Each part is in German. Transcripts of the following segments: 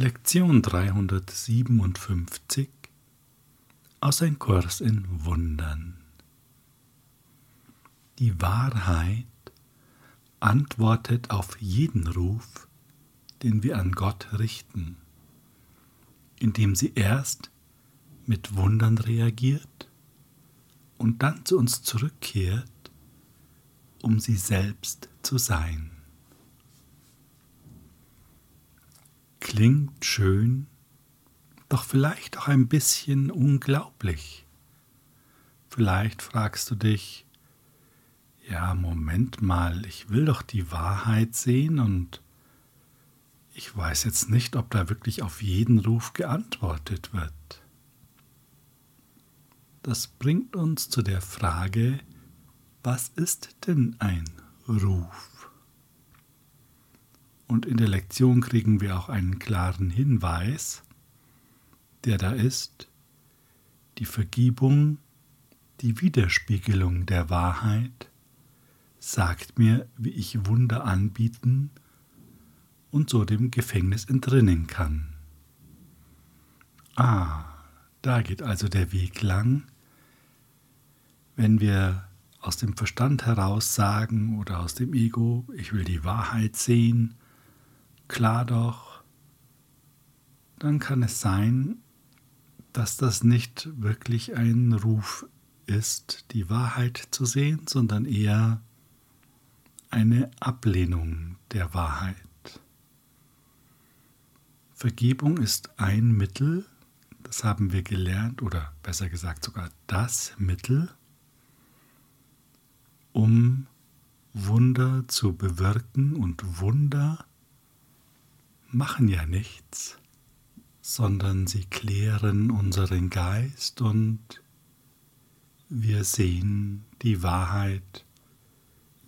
Lektion 357 aus Ein Kurs in Wundern. Die Wahrheit antwortet auf jeden Ruf, den wir an Gott richten, indem sie erst mit Wundern reagiert und dann zu uns zurückkehrt, um sie selbst zu sein. Klingt schön, doch vielleicht auch ein bisschen unglaublich. Vielleicht fragst du dich, ja, Moment mal, ich will doch die Wahrheit sehen und ich weiß jetzt nicht, ob da wirklich auf jeden Ruf geantwortet wird. Das bringt uns zu der Frage, was ist denn ein Ruf? Und in der Lektion kriegen wir auch einen klaren Hinweis, der da ist, die Vergebung, die Widerspiegelung der Wahrheit, sagt mir, wie ich Wunder anbieten und so dem Gefängnis entrinnen kann. Ah, da geht also der Weg lang. Wenn wir aus dem Verstand heraus sagen oder aus dem Ego, ich will die Wahrheit sehen, klar doch, dann kann es sein, dass das nicht wirklich ein Ruf ist, die Wahrheit zu sehen, sondern eher eine Ablehnung der Wahrheit. Vergebung ist ein Mittel, das haben wir gelernt, oder besser gesagt sogar das Mittel, um Wunder zu bewirken und Wunder machen ja nichts, sondern sie klären unseren Geist und wir sehen die Wahrheit,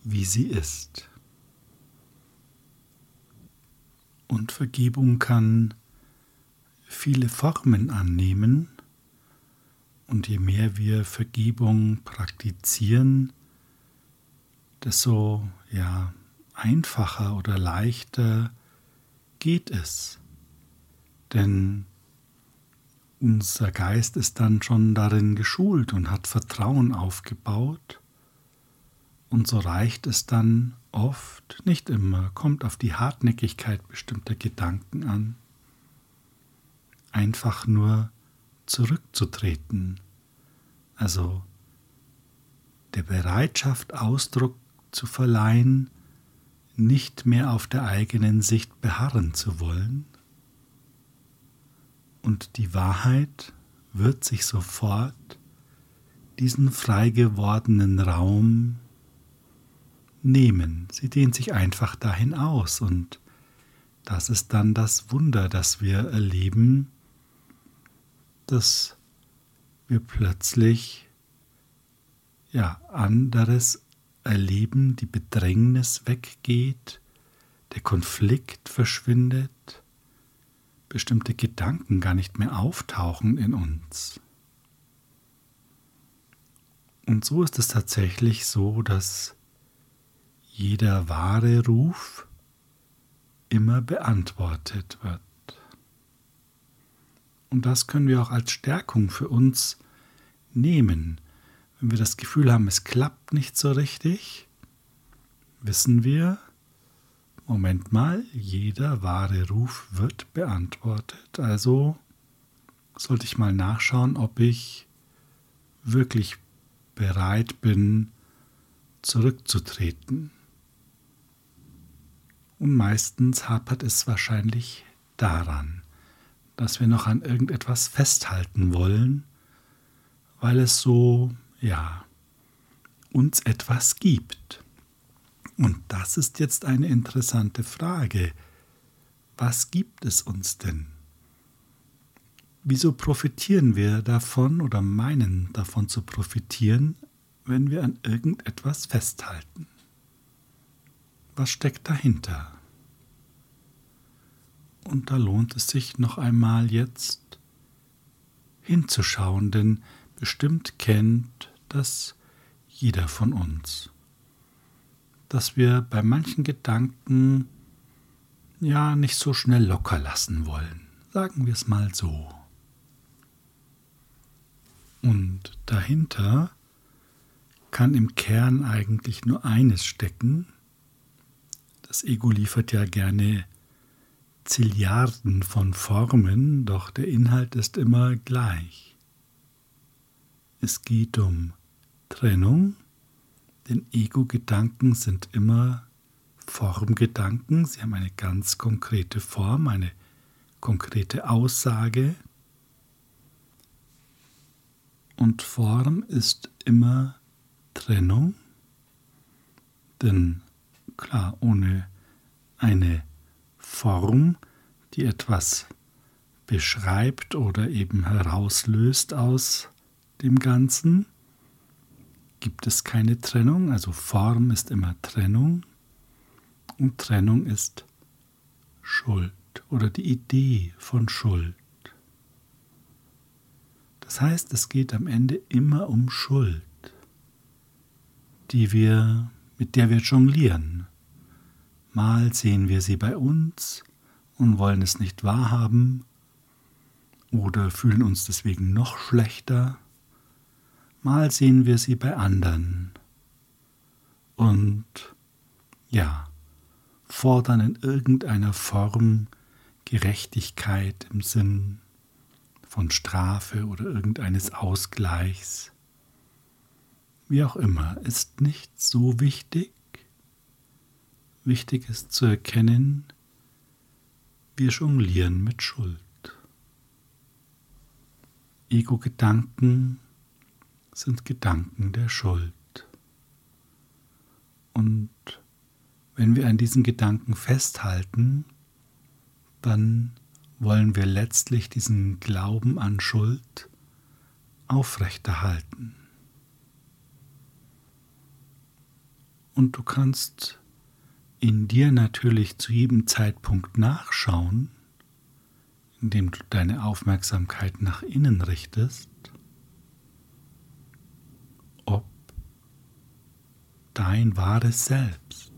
wie sie ist. Und Vergebung kann viele Formen annehmen, und je mehr wir Vergebung praktizieren, desto ja, einfacher oder leichter geht es. Denn unser Geist ist dann schon darin geschult und hat Vertrauen aufgebaut. Und so reicht es dann oft, nicht immer, kommt auf die Hartnäckigkeit bestimmter Gedanken an, einfach nur zurückzutreten, also der Bereitschaft Ausdruck zu verleihen, nicht mehr auf der eigenen Sicht beharren zu wollen. Und die Wahrheit wird sich sofort diesen frei gewordenen Raum nehmen. Sie dehnt sich einfach dahin aus und das ist dann das Wunder, das wir erleben, dass wir plötzlich ja anderes Erleben die Bedrängnis weggeht, der Konflikt verschwindet, bestimmte Gedanken gar nicht mehr auftauchen in uns. Und so ist es tatsächlich so, dass jeder wahre Ruf immer beantwortet wird. Und das können wir auch als Stärkung für uns nehmen wenn wir das Gefühl haben, es klappt nicht so richtig, wissen wir, Moment mal, jeder wahre Ruf wird beantwortet. Also sollte ich mal nachschauen, ob ich wirklich bereit bin, zurückzutreten. Und meistens hapert es wahrscheinlich daran, dass wir noch an irgendetwas festhalten wollen, weil es so ja, uns etwas gibt. Und das ist jetzt eine interessante Frage. Was gibt es uns denn? Wieso profitieren wir davon oder meinen davon zu profitieren, wenn wir an irgendetwas festhalten? Was steckt dahinter? Und da lohnt es sich noch einmal jetzt hinzuschauen, denn bestimmt kennt das jeder von uns, dass wir bei manchen Gedanken ja nicht so schnell locker lassen wollen. Sagen wir es mal so. Und dahinter kann im Kern eigentlich nur eines stecken. Das Ego liefert ja gerne Zilliarden von Formen, doch der Inhalt ist immer gleich. Es geht um Trennung, denn Ego-Gedanken sind immer Formgedanken, sie haben eine ganz konkrete Form, eine konkrete Aussage. Und Form ist immer Trennung, denn klar, ohne eine Form, die etwas beschreibt oder eben herauslöst aus dem Ganzen, gibt es keine Trennung. Also Form ist immer Trennung und Trennung ist Schuld oder die Idee von Schuld. Das heißt, es geht am Ende immer um Schuld, die wir, mit der wir jonglieren. Mal sehen wir sie bei uns und wollen es nicht wahrhaben oder fühlen uns deswegen noch schlechter. Mal sehen wir sie bei anderen und ja, fordern in irgendeiner Form Gerechtigkeit im Sinn von Strafe oder irgendeines Ausgleichs. Wie auch immer, ist nicht so wichtig. Wichtig ist zu erkennen, wir jonglieren mit Schuld. Ego-Gedanken sind Gedanken der Schuld. Und wenn wir an diesen Gedanken festhalten, dann wollen wir letztlich diesen Glauben an Schuld aufrechterhalten. Und du kannst in dir natürlich zu jedem Zeitpunkt nachschauen, indem du deine Aufmerksamkeit nach innen richtest, ob dein wahres Selbst,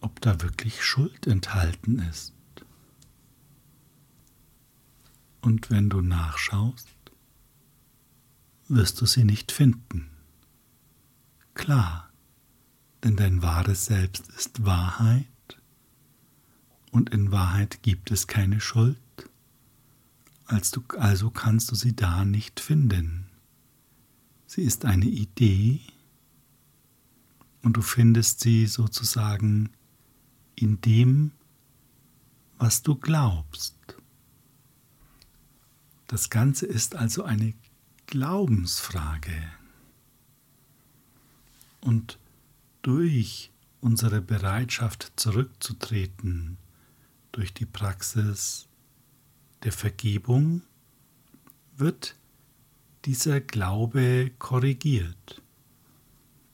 ob da wirklich Schuld enthalten ist. Und wenn du nachschaust, wirst du sie nicht finden. Klar, denn dein wahres Selbst ist Wahrheit und in Wahrheit gibt es keine Schuld, also kannst du sie da nicht finden. Sie ist eine Idee und du findest sie sozusagen in dem, was du glaubst. Das Ganze ist also eine Glaubensfrage. Und durch unsere Bereitschaft zurückzutreten, durch die Praxis der Vergebung, wird dieser Glaube korrigiert.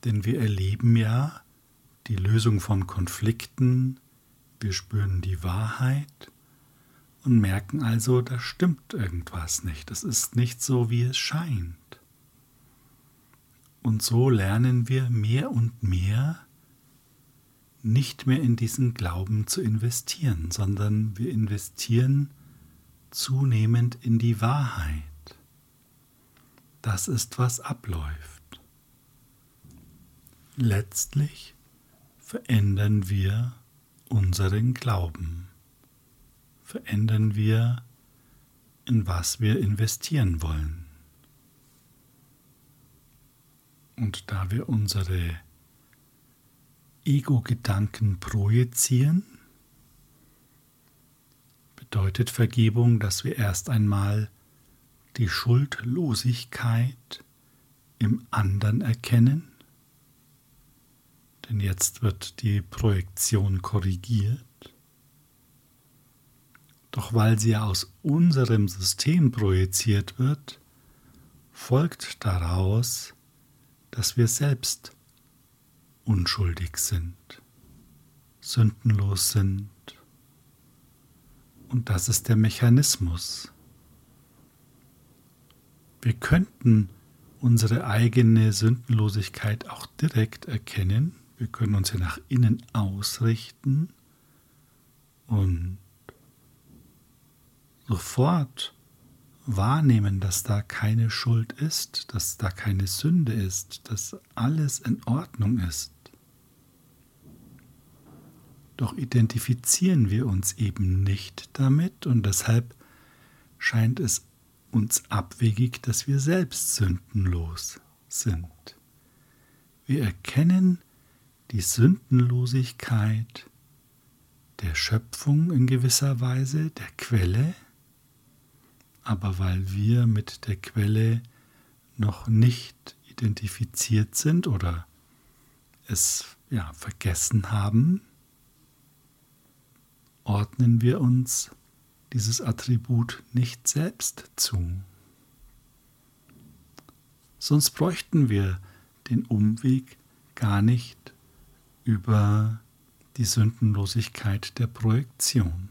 Denn wir erleben ja die Lösung von Konflikten, wir spüren die Wahrheit und merken also, da stimmt irgendwas nicht, es ist nicht so, wie es scheint. Und so lernen wir mehr und mehr nicht mehr in diesen Glauben zu investieren, sondern wir investieren zunehmend in die Wahrheit. Das ist, was abläuft. Letztlich verändern wir unseren Glauben, verändern wir, in was wir investieren wollen. Und da wir unsere Ego-Gedanken projizieren, bedeutet Vergebung, dass wir erst einmal die Schuldlosigkeit im anderen erkennen, denn jetzt wird die Projektion korrigiert. Doch weil sie aus unserem System projiziert wird, folgt daraus, dass wir selbst unschuldig sind, sündenlos sind. Und das ist der Mechanismus. Wir könnten unsere eigene Sündenlosigkeit auch direkt erkennen. Wir können uns ja nach innen ausrichten und sofort wahrnehmen, dass da keine Schuld ist, dass da keine Sünde ist, dass alles in Ordnung ist. Doch identifizieren wir uns eben nicht damit und deshalb scheint es uns abwegig, dass wir selbst sündenlos sind. Wir erkennen die Sündenlosigkeit der Schöpfung in gewisser Weise, der Quelle, aber weil wir mit der Quelle noch nicht identifiziert sind oder es ja, vergessen haben, ordnen wir uns dieses Attribut nicht selbst zu. Sonst bräuchten wir den Umweg gar nicht über die Sündenlosigkeit der Projektion.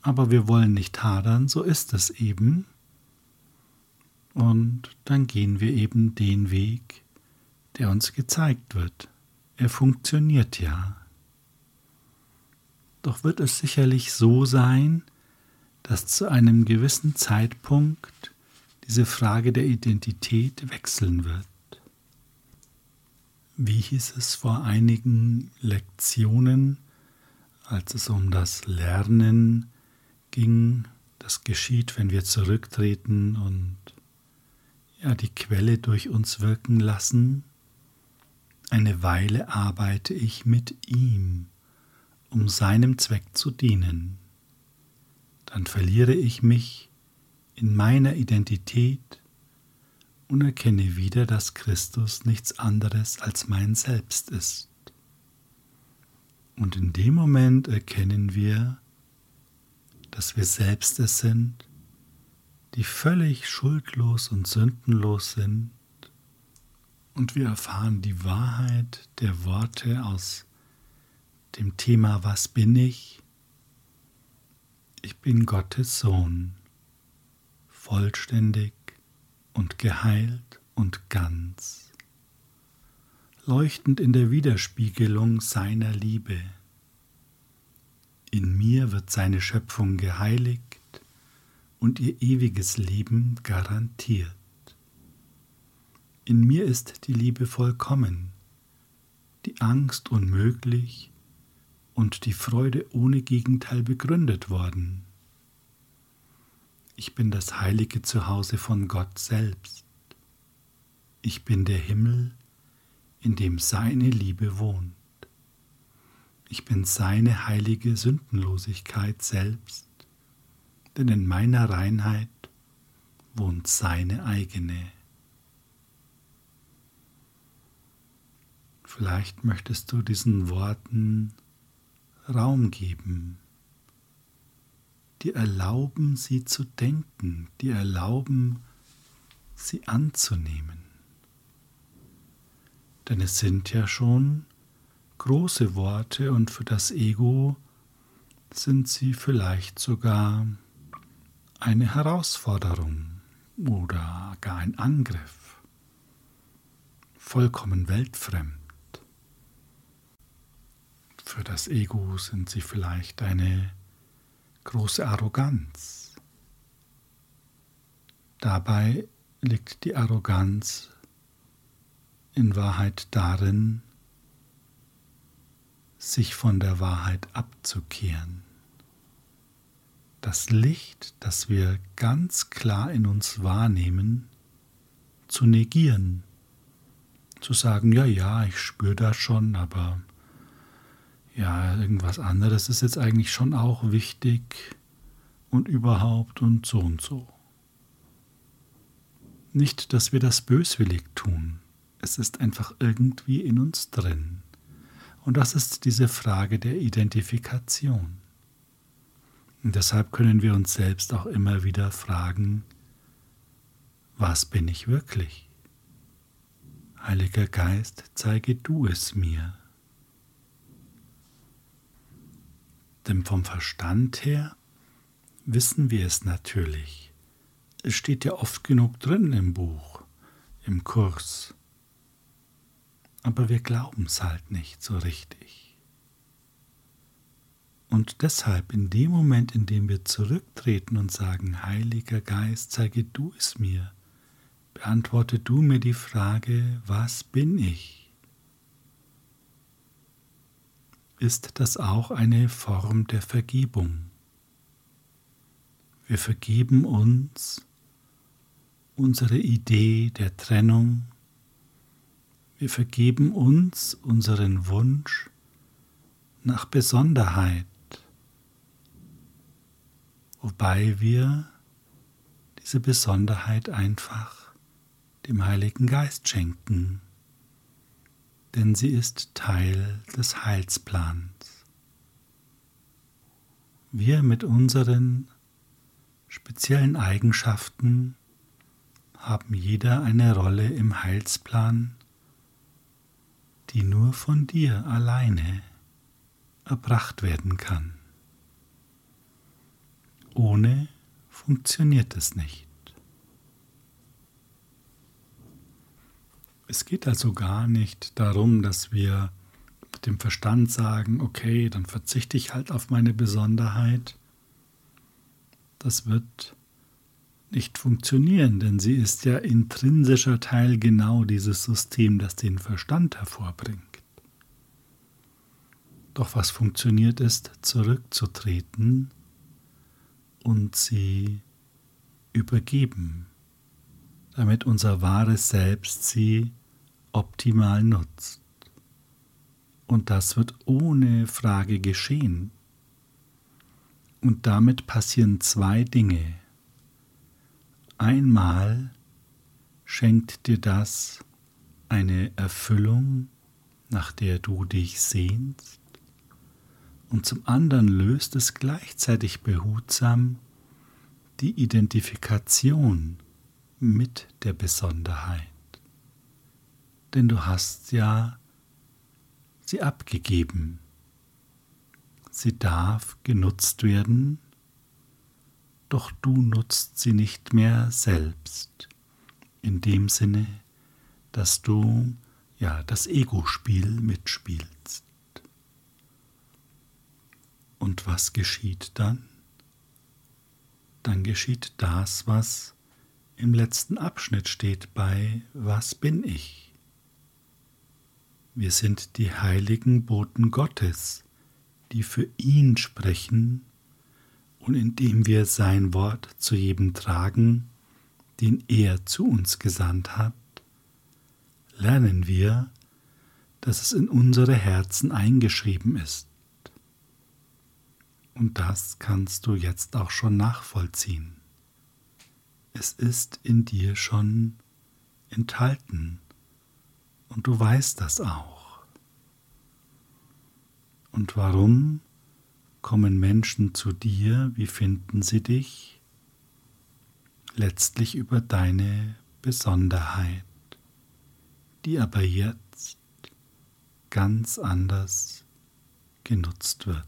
Aber wir wollen nicht hadern, so ist es eben. Und dann gehen wir eben den Weg, der uns gezeigt wird. Er funktioniert ja. Doch wird es sicherlich so sein, dass zu einem gewissen Zeitpunkt diese Frage der Identität wechseln wird. Wie hieß es vor einigen Lektionen, als es um das Lernen ging, das geschieht, wenn wir zurücktreten und ja die Quelle durch uns wirken lassen. Eine Weile arbeite ich mit ihm um seinem Zweck zu dienen. Dann verliere ich mich in meiner Identität und erkenne wieder, dass Christus nichts anderes als mein Selbst ist. Und in dem Moment erkennen wir, dass wir selbst es sind, die völlig schuldlos und sündenlos sind, und wir erfahren die Wahrheit der Worte aus dem Thema Was bin ich? Ich bin Gottes Sohn, vollständig und geheilt und ganz, leuchtend in der Widerspiegelung seiner Liebe. In mir wird seine Schöpfung geheiligt und ihr ewiges Leben garantiert. In mir ist die Liebe vollkommen, die Angst unmöglich und die Freude ohne Gegenteil begründet worden. Ich bin das heilige Zuhause von Gott selbst. Ich bin der Himmel, in dem seine Liebe wohnt. Ich bin seine heilige Sündenlosigkeit selbst, denn in meiner Reinheit wohnt seine eigene. Vielleicht möchtest du diesen Worten Raum geben, die erlauben, sie zu denken, die erlauben, sie anzunehmen. Denn es sind ja schon große Worte und für das Ego sind sie vielleicht sogar eine Herausforderung oder gar ein Angriff, vollkommen weltfremd. Für das Ego sind sie vielleicht eine große Arroganz. Dabei liegt die Arroganz in Wahrheit darin, sich von der Wahrheit abzukehren. Das Licht, das wir ganz klar in uns wahrnehmen, zu negieren, zu sagen, ja, ja, ich spüre das schon, aber ja, irgendwas anderes ist jetzt eigentlich schon auch wichtig und überhaupt und so und so. Nicht, dass wir das böswillig tun, es ist einfach irgendwie in uns drin. Und das ist diese Frage der Identifikation. Und deshalb können wir uns selbst auch immer wieder fragen, was bin ich wirklich? Heiliger Geist, zeige du es mir. Denn vom Verstand her wissen wir es natürlich. Es steht ja oft genug drin im Buch, im Kurs. Aber wir glauben es halt nicht so richtig. Und deshalb in dem Moment, in dem wir zurücktreten und sagen, Heiliger Geist, zeige du es mir, beantworte du mir die Frage, was bin ich? Ist das auch eine Form der Vergebung? Wir vergeben uns unsere Idee der Trennung, wir vergeben uns unseren Wunsch nach Besonderheit, wobei wir diese Besonderheit einfach dem Heiligen Geist schenken, denn sie ist Teil des Heilsplans. Wir mit unseren speziellen Eigenschaften haben jeder eine Rolle im Heilsplan, die nur von dir alleine erbracht werden kann. Ohne funktioniert es nicht. Es geht also gar nicht darum, dass wir mit dem Verstand sagen, okay, dann verzichte ich halt auf meine Besonderheit. Das wird nicht funktionieren, denn sie ist ja intrinsischer Teil genau dieses Systems, das den Verstand hervorbringt. Doch was funktioniert ist, zurückzutreten und sie übergeben, damit unser wahres Selbst sie optimal nutzt. Und das wird ohne Frage geschehen. Und damit passieren zwei Dinge. Einmal schenkt dir das eine Erfüllung, nach der du dich sehnst, und zum anderen löst es gleichzeitig behutsam die Identifikation mit der Besonderheit. Denn du hast ja sie abgegeben. Sie darf genutzt werden, doch du nutzt sie nicht mehr selbst, in dem Sinne, dass du ja das Ego-Spiel mitspielst. Und was geschieht dann? Dann geschieht das, was im letzten Abschnitt steht bei Was bin ich? Wir sind die heiligen Boten Gottes, die für ihn sprechen, und indem wir sein Wort zu jedem tragen, den er zu uns gesandt hat, lernen wir, dass es in unsere Herzen eingeschrieben ist. Und das kannst du jetzt auch schon nachvollziehen. Es ist in dir schon enthalten und du weißt das auch. Und warum kommen Menschen zu dir, wie finden sie dich? Letztlich über deine Besonderheit, die aber jetzt ganz anders genutzt wird.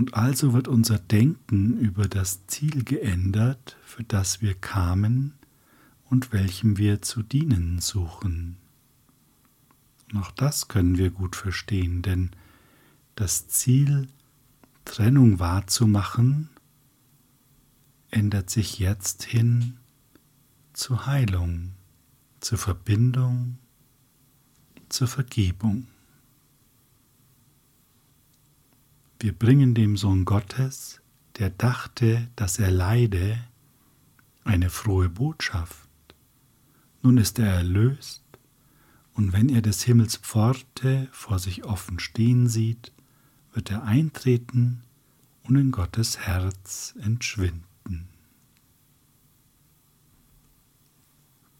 Und also wird unser Denken über das Ziel geändert, für das wir kamen und welchem wir zu dienen suchen. Und auch das können wir gut verstehen, denn das Ziel, Trennung wahrzumachen, ändert sich jetzt hin zur Heilung, zur Verbindung, zur Vergebung. Wir bringen dem Sohn Gottes, der dachte, dass er leide, eine frohe Botschaft. Nun ist er erlöst, und wenn er des Himmels Pforte vor sich offen stehen sieht, wird er eintreten und in Gottes Herz entschwinden.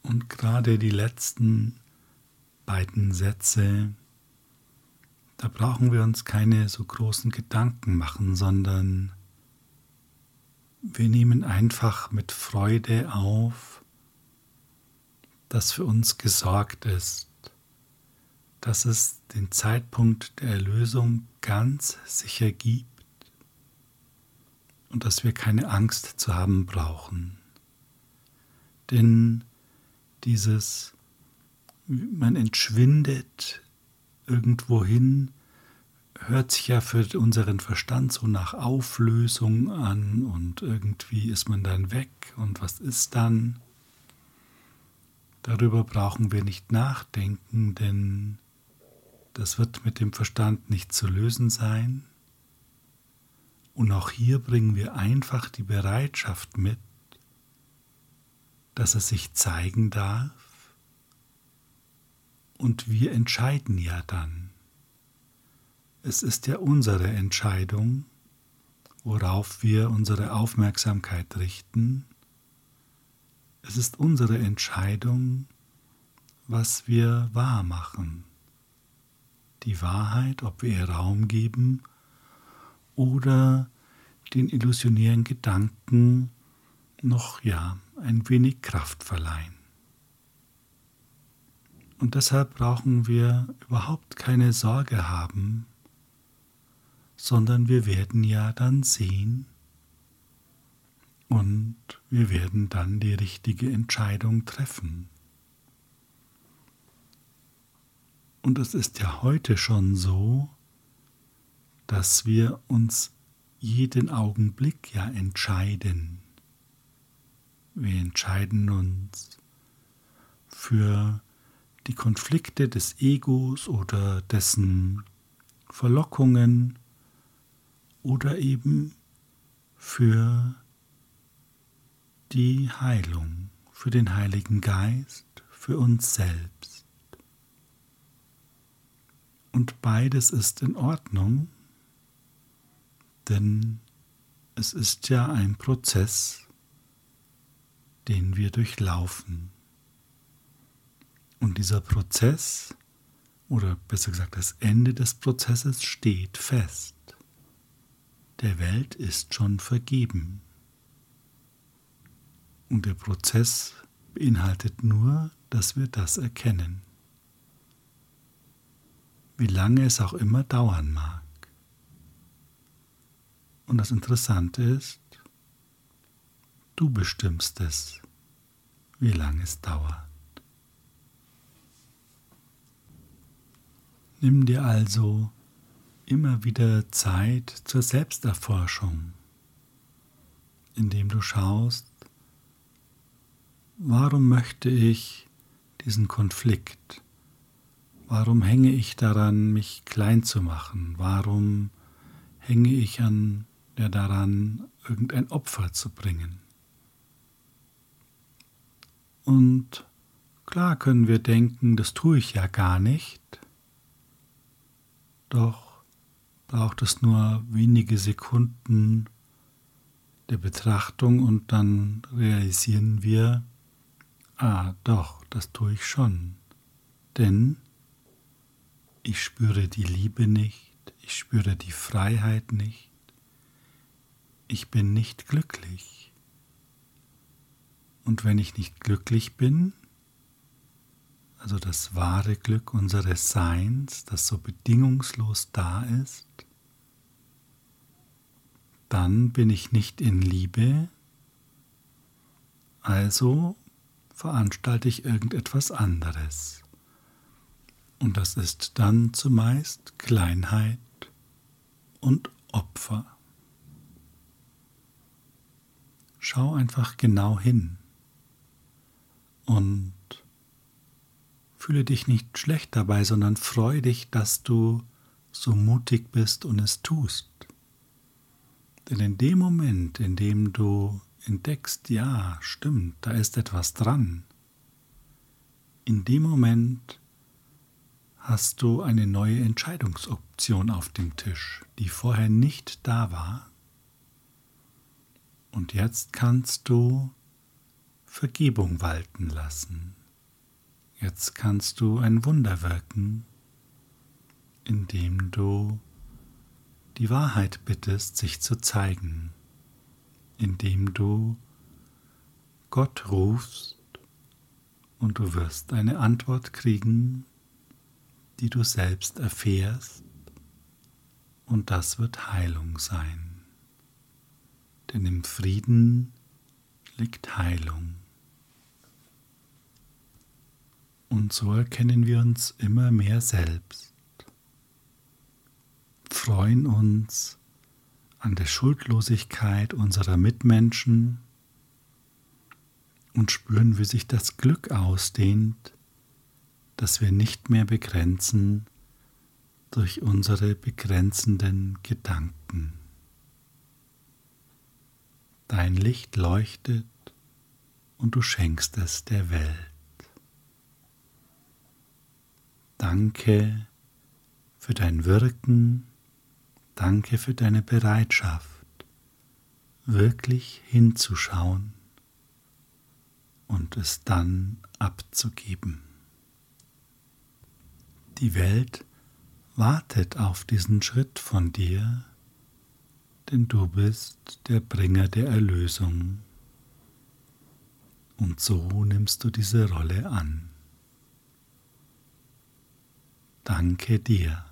Und gerade die letzten beiden Sätze da brauchen wir uns keine so großen Gedanken machen, sondern wir nehmen einfach mit Freude auf, dass für uns gesorgt ist, dass es den Zeitpunkt der Erlösung ganz sicher gibt und dass wir keine Angst zu haben brauchen. Denn dieses, man entschwindet irgendwohin, hört sich ja für unseren Verstand so nach Auflösung an und irgendwie ist man dann weg und was ist dann? Darüber brauchen wir nicht nachdenken, denn das wird mit dem Verstand nicht zu lösen sein. Und auch hier bringen wir einfach die Bereitschaft mit, dass er sich zeigen darf. Und wir entscheiden ja dann. Es ist ja unsere Entscheidung, worauf wir unsere Aufmerksamkeit richten. Es ist unsere Entscheidung, was wir wahr machen. Die Wahrheit, ob wir ihr Raum geben oder den illusionären Gedanken noch ja ein wenig Kraft verleihen. Und deshalb brauchen wir überhaupt keine Sorge haben, sondern wir werden ja dann sehen und wir werden dann die richtige Entscheidung treffen. Und es ist ja heute schon so, dass wir uns jeden Augenblick ja entscheiden. Wir entscheiden uns für die Konflikte des Egos oder dessen Verlockungen oder eben für die Heilung, für den Heiligen Geist, für uns selbst. Und beides ist in Ordnung, denn es ist ja ein Prozess, den wir durchlaufen. Und dieser Prozess, oder besser gesagt das Ende des Prozesses, steht fest der Welt ist schon vergeben. Und der Prozess beinhaltet nur, dass wir das erkennen. Wie lange es auch immer dauern mag. Und das Interessante ist, du bestimmst es, wie lange es dauert. Nimm dir also immer wieder Zeit zur Selbsterforschung, indem du schaust, warum möchte ich diesen Konflikt, warum hänge ich daran, mich klein zu machen, warum hänge ich an der daran, irgendein Opfer zu bringen. Und klar können wir denken, das tue ich ja gar nicht, doch braucht es nur wenige Sekunden der Betrachtung und dann realisieren wir, ah doch, das tue ich schon. Denn ich spüre die Liebe nicht, ich spüre die Freiheit nicht, ich bin nicht glücklich. Und wenn ich nicht glücklich bin, also das wahre Glück unseres Seins, das so bedingungslos da ist, dann bin ich nicht in Liebe, also veranstalte ich irgendetwas anderes. Und das ist dann zumeist Kleinheit und Opfer. Schau einfach genau hin und fühle dich nicht schlecht dabei, sondern freu dich, dass du so mutig bist und es tust. Denn in dem Moment, in dem du entdeckst, ja, stimmt, da ist etwas dran, in dem Moment hast du eine neue Entscheidungsoption auf dem Tisch, die vorher nicht da war. Und jetzt kannst du Vergebung walten lassen. Jetzt kannst du ein Wunder wirken, indem du die Wahrheit bittest, sich zu zeigen, indem du Gott rufst und du wirst eine Antwort kriegen, die du selbst erfährst und das wird Heilung sein. Denn im Frieden liegt Heilung. Und so erkennen wir uns immer mehr selbst freuen uns an der Schuldlosigkeit unserer Mitmenschen und spüren, wie sich das Glück ausdehnt, dass wir nicht mehr begrenzen durch unsere begrenzenden Gedanken. Dein Licht leuchtet und du schenkst es der Welt. Danke für dein Wirken, danke für deine Bereitschaft, wirklich hinzuschauen und es dann abzugeben. Die Welt wartet auf diesen Schritt von dir, denn du bist der Bringer der Erlösung. Und so nimmst du diese Rolle an. Danke dir.